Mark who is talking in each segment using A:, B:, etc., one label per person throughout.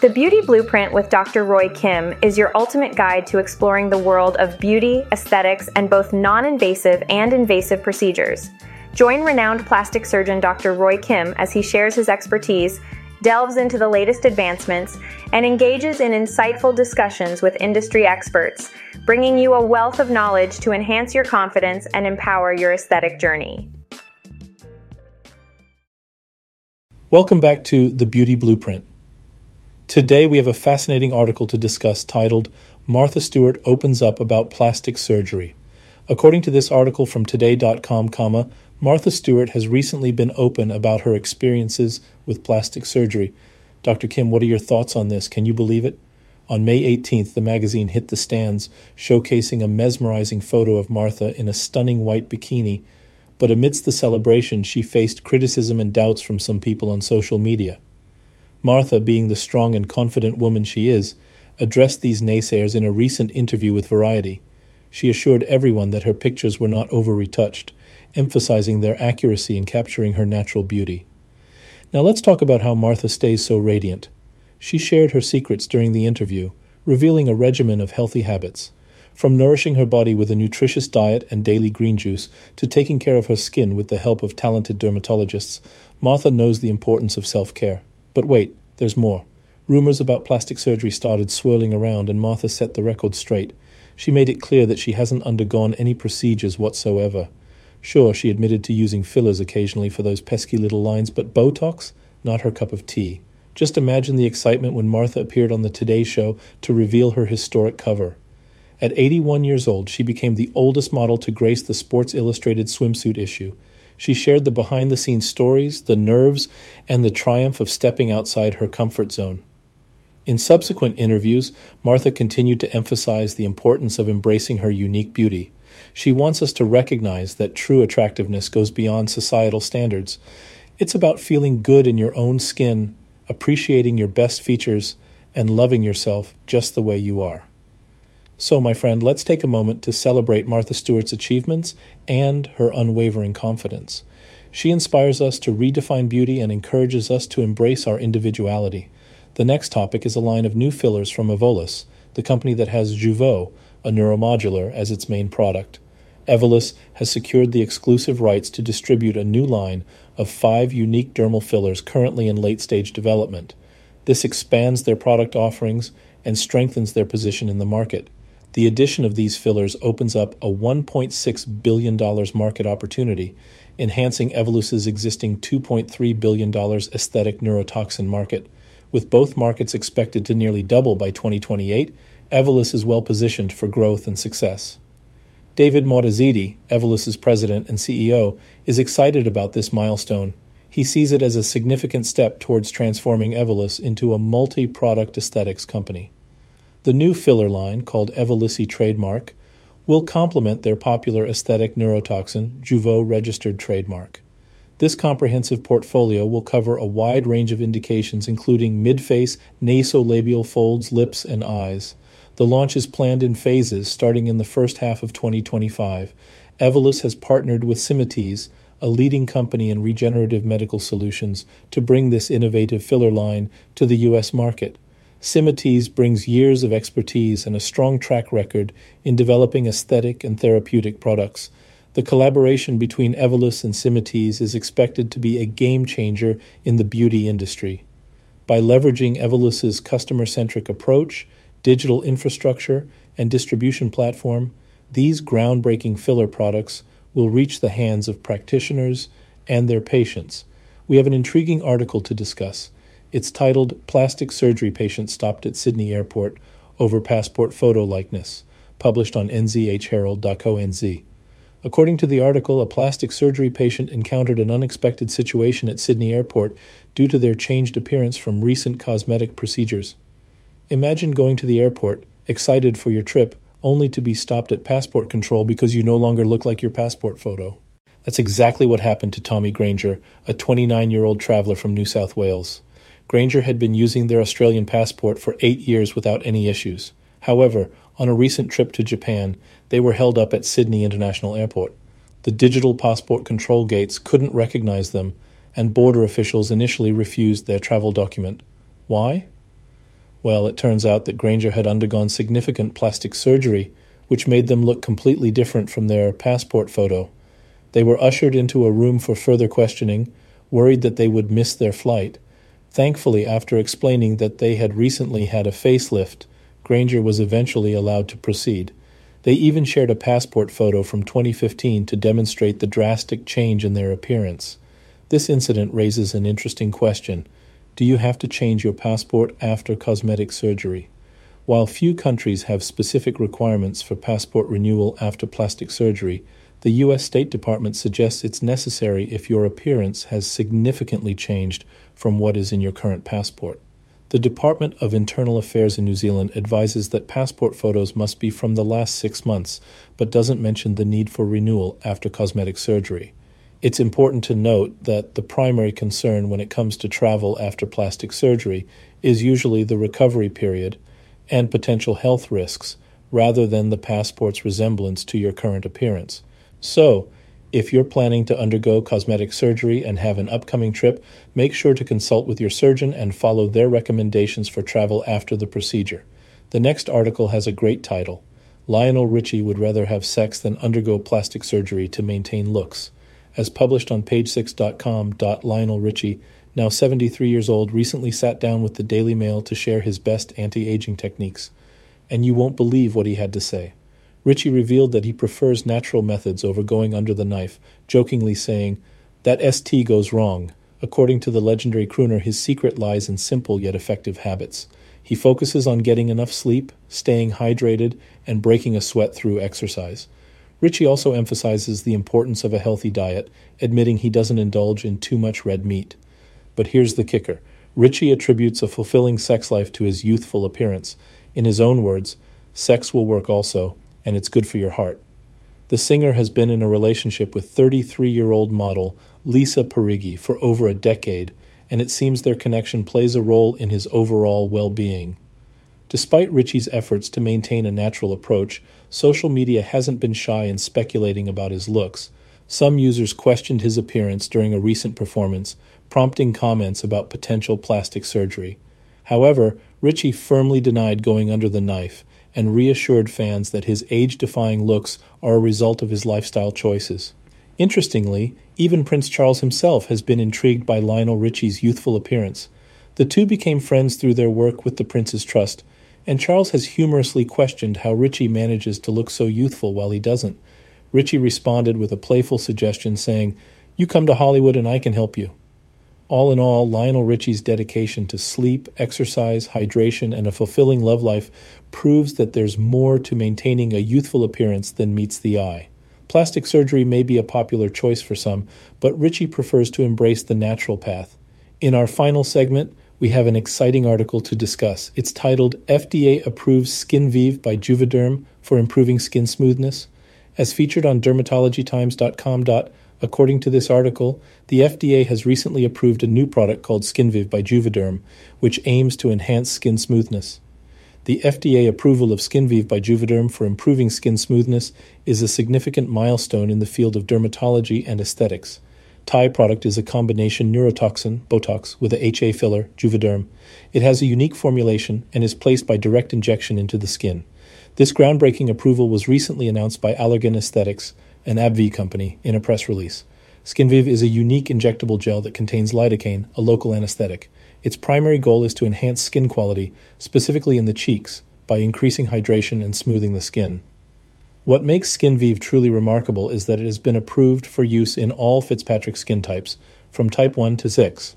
A: The Beauty Blueprint with Dr. Roy Kim is your ultimate guide to exploring the world of beauty, aesthetics, and both non invasive and invasive procedures. Join renowned plastic surgeon Dr. Roy Kim as he shares his expertise, delves into the latest advancements, and engages in insightful discussions with industry experts, bringing you a wealth of knowledge to enhance your confidence and empower your aesthetic journey.
B: Welcome back to The Beauty Blueprint. Today we have a fascinating article to discuss titled Martha Stewart Opens Up About Plastic Surgery. According to this article from today.com, comma, Martha Stewart has recently been open about her experiences with plastic surgery. Dr. Kim, what are your thoughts on this? Can you believe it? On May 18th, the magazine hit the stands, showcasing a mesmerizing photo of Martha in a stunning white bikini. But amidst the celebration, she faced criticism and doubts from some people on social media. Martha, being the strong and confident woman she is, addressed these naysayers in a recent interview with Variety. She assured everyone that her pictures were not over retouched, emphasizing their accuracy in capturing her natural beauty. Now let's talk about how Martha stays so radiant. She shared her secrets during the interview, revealing a regimen of healthy habits. From nourishing her body with a nutritious diet and daily green juice to taking care of her skin with the help of talented dermatologists, Martha knows the importance of self care. But wait, there's more. Rumors about plastic surgery started swirling around, and Martha set the record straight. She made it clear that she hasn't undergone any procedures whatsoever. Sure, she admitted to using fillers occasionally for those pesky little lines, but Botox? Not her cup of tea. Just imagine the excitement when Martha appeared on the Today Show to reveal her historic cover. At 81 years old, she became the oldest model to grace the Sports Illustrated swimsuit issue. She shared the behind the scenes stories, the nerves, and the triumph of stepping outside her comfort zone. In subsequent interviews, Martha continued to emphasize the importance of embracing her unique beauty. She wants us to recognize that true attractiveness goes beyond societal standards. It's about feeling good in your own skin, appreciating your best features, and loving yourself just the way you are. So, my friend, let's take a moment to celebrate Martha Stewart's achievements and her unwavering confidence. She inspires us to redefine beauty and encourages us to embrace our individuality. The next topic is a line of new fillers from Evolus, the company that has Jeuveau, a neuromodulator, as its main product. Evolus has secured the exclusive rights to distribute a new line of five unique dermal fillers currently in late stage development. This expands their product offerings and strengthens their position in the market. The addition of these fillers opens up a $1.6 billion market opportunity, enhancing Evolus's existing $2.3 billion aesthetic neurotoxin market. With both markets expected to nearly double by 2028, Evolus is well positioned for growth and success. David Moatazedi, Evolus's president and CEO, is excited about this milestone. He sees it as a significant step towards transforming Evolus into a multi product aesthetics company. The new filler line, called Evolysse Trademark, will complement their popular aesthetic neurotoxin, Jeuveau registered trademark. This comprehensive portfolio will cover a wide range of indications, including midface, nasolabial folds, lips, and eyes. The launch is planned in phases starting in the first half of 2025. Evolus has partnered with Symatese, a leading company in regenerative medical solutions, to bring this innovative filler line to the U.S. market. Symatese brings years of expertise and a strong track record in developing aesthetic and therapeutic products. The collaboration between Evolus and Symatese is expected to be a game changer in the beauty industry. By leveraging Evolus's customer centric approach, digital infrastructure, and distribution platform, these groundbreaking filler products will reach the hands of practitioners and their patients. We have an intriguing article to discuss. It's titled Plastic Surgery Patient Stopped at Sydney Airport Over Passport Photo Likeness, published on nzherald.co.nz. According to the article, a plastic surgery patient encountered an unexpected situation at Sydney Airport due to their changed appearance from recent cosmetic procedures. Imagine going to the airport, excited for your trip, only to be stopped at passport control because you no longer look like your passport photo. That's exactly what happened to Tommy Granger, a 29 year old traveler from New South Wales. Granger had been using their Australian passport for eight years without any issues. However, on a recent trip to Japan, they were held up at Sydney International Airport. The digital passport control gates couldn't recognize them, and border officials initially refused their travel document. Why? Well, it turns out that Granger had undergone significant plastic surgery, which made them look completely different from their passport photo. They were ushered into a room for further questioning, worried that they would miss their flight. Thankfully, after explaining that they had recently had a facelift, Granger was eventually allowed to proceed. They even shared a passport photo from 2015 to demonstrate the drastic change in their appearance. This incident raises an interesting question Do you have to change your passport after cosmetic surgery? While few countries have specific requirements for passport renewal after plastic surgery, the U.S. State Department suggests it's necessary if your appearance has significantly changed from what is in your current passport. The Department of Internal Affairs in New Zealand advises that passport photos must be from the last six months, but doesn't mention the need for renewal after cosmetic surgery. It's important to note that the primary concern when it comes to travel after plastic surgery is usually the recovery period and potential health risks, rather than the passport's resemblance to your current appearance. So, if you're planning to undergo cosmetic surgery and have an upcoming trip, make sure to consult with your surgeon and follow their recommendations for travel after the procedure. The next article has a great title Lionel Richie would rather have sex than undergo plastic surgery to maintain looks. As published on page6.com, Lionel Richie, now 73 years old, recently sat down with the Daily Mail to share his best anti aging techniques. And you won't believe what he had to say. Richie revealed that he prefers natural methods over going under the knife, jokingly saying, That ST goes wrong. According to the legendary crooner, his secret lies in simple yet effective habits. He focuses on getting enough sleep, staying hydrated, and breaking a sweat through exercise. Richie also emphasizes the importance of a healthy diet, admitting he doesn't indulge in too much red meat. But here's the kicker Richie attributes a fulfilling sex life to his youthful appearance. In his own words, sex will work also, and it's good for your heart. The singer has been in a relationship with 33 year old model Lisa Parigi for over a decade, and it seems their connection plays a role in his overall well being. Despite Richie's efforts to maintain a natural approach, social media hasn't been shy in speculating about his looks. Some users questioned his appearance during a recent performance, prompting comments about potential plastic surgery. However, Richie firmly denied going under the knife and reassured fans that his age defying looks are a result of his lifestyle choices. Interestingly, even Prince Charles himself has been intrigued by Lionel Richie's youthful appearance. The two became friends through their work with the Prince's Trust, and Charles has humorously questioned how Richie manages to look so youthful while he doesn't. Richie responded with a playful suggestion saying, You come to Hollywood and I can help you. All in all, Lionel Richie's dedication to sleep, exercise, hydration, and a fulfilling love life proves that there's more to maintaining a youthful appearance than meets the eye. Plastic surgery may be a popular choice for some, but Richie prefers to embrace the natural path. In our final segment, we have an exciting article to discuss. It's titled FDA Approves SkinVive by Juvederm for Improving Skin Smoothness. As featured on dermatologytimes.com. According to this article, the FDA has recently approved a new product called SkinVive by Juvederm, which aims to enhance skin smoothness. The FDA approval of SkinVive by Juvederm for improving skin smoothness is a significant milestone in the field of dermatology and aesthetics. Thai product is a combination neurotoxin, Botox, with a HA filler, Juvederm. It has a unique formulation and is placed by direct injection into the skin. This groundbreaking approval was recently announced by Allergan Aesthetics, an AbbVie company, in a press release. SkinVive is a unique injectable gel that contains lidocaine, a local anesthetic. Its primary goal is to enhance skin quality, specifically in the cheeks, by increasing hydration and smoothing the skin. What makes SkinVive truly remarkable is that it has been approved for use in all Fitzpatrick skin types, from type 1 to 6.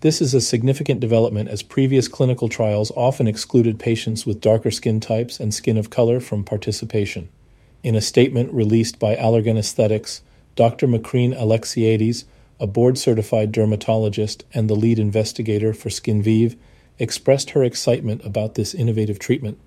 B: This is a significant development as previous clinical trials often excluded patients with darker skin types and skin of color from participation. In a statement released by Allergan Aesthetics, Dr. Macrene Alexiades, a board certified dermatologist and the lead investigator for SkinVive, expressed her excitement about this innovative treatment.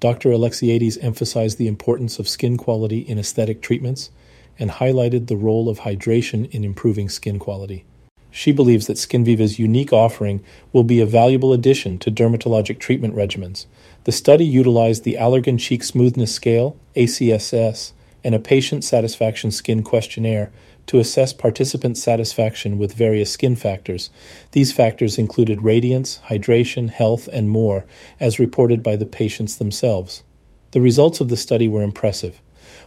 B: Dr. Alexiades emphasized the importance of skin quality in aesthetic treatments and highlighted the role of hydration in improving skin quality. She believes that SkinVive's unique offering will be a valuable addition to dermatologic treatment regimens. The study utilized the Allergan Cheek Smoothness Scale, ACSS, and a patient satisfaction skin questionnaire to assess participant satisfaction with various skin factors. These factors included radiance, hydration, health, and more, as reported by the patients themselves. The results of the study were impressive.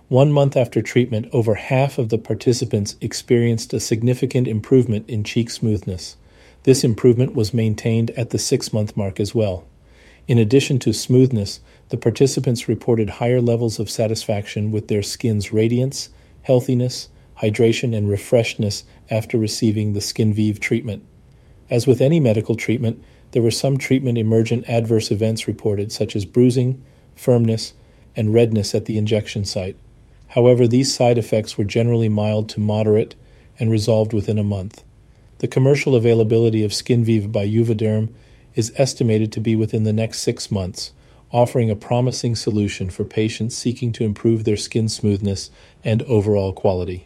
B: One month after treatment, over half of the participants experienced a significant improvement in cheek smoothness. This improvement was maintained at the six month mark as well. In addition to smoothness, the participants reported higher levels of satisfaction with their skin's radiance, healthiness, hydration, and refreshedness after receiving the SkinVive treatment. As with any medical treatment, there were some treatment emergent adverse events reported, such as bruising, firmness, and redness at the injection site. However, these side effects were generally mild to moderate and resolved within a month. The commercial availability of SkinVive by Juvederm is estimated to be within the next six months, offering a promising solution for patients seeking to improve their skin smoothness and overall quality.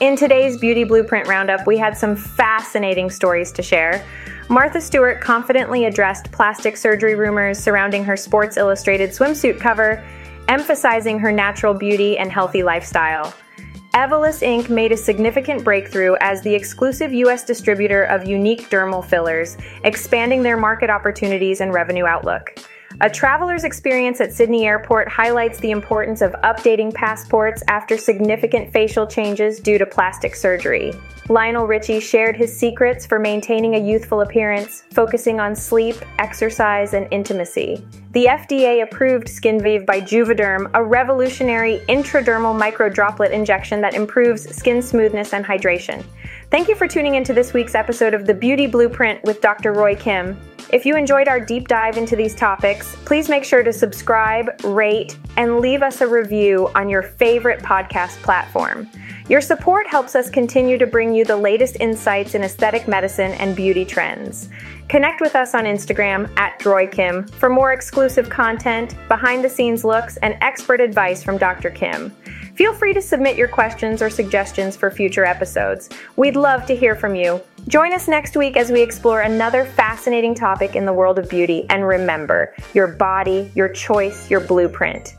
A: In today's Beauty Blueprint Roundup, we had some fascinating stories to share. Martha Stewart confidently addressed plastic surgery rumors surrounding her Sports Illustrated swimsuit cover, emphasizing her natural beauty and healthy lifestyle. Evolus Inc. made a significant breakthrough as the exclusive U.S. distributor of unique dermal fillers, expanding their market opportunities and revenue outlook. A traveler's experience at Sydney Airport highlights the importance of updating passports after significant facial changes due to plastic surgery. Lionel Richie shared his secrets for maintaining a youthful appearance, focusing on sleep, exercise, and intimacy. The FDA approved SkinVive by Juvederm, a revolutionary intradermal microdroplet injection that improves skin smoothness and hydration. Thank you for tuning into this week's episode of The Beauty Blueprint with Dr. Roy Kim. If you enjoyed our deep dive into these topics, please make sure to subscribe, rate, and leave us a review on your favorite podcast platform. Your support helps us continue to bring you the latest insights in aesthetic medicine and beauty trends. Connect with us on Instagram at drroykim for more exclusive content, behind the scenes looks, and expert advice from Dr. Kim. Feel free to submit your questions or suggestions for future episodes. We'd love to hear from you. Join us next week as we explore another fascinating topic in the world of beauty. And remember, your body, your choice, your blueprint.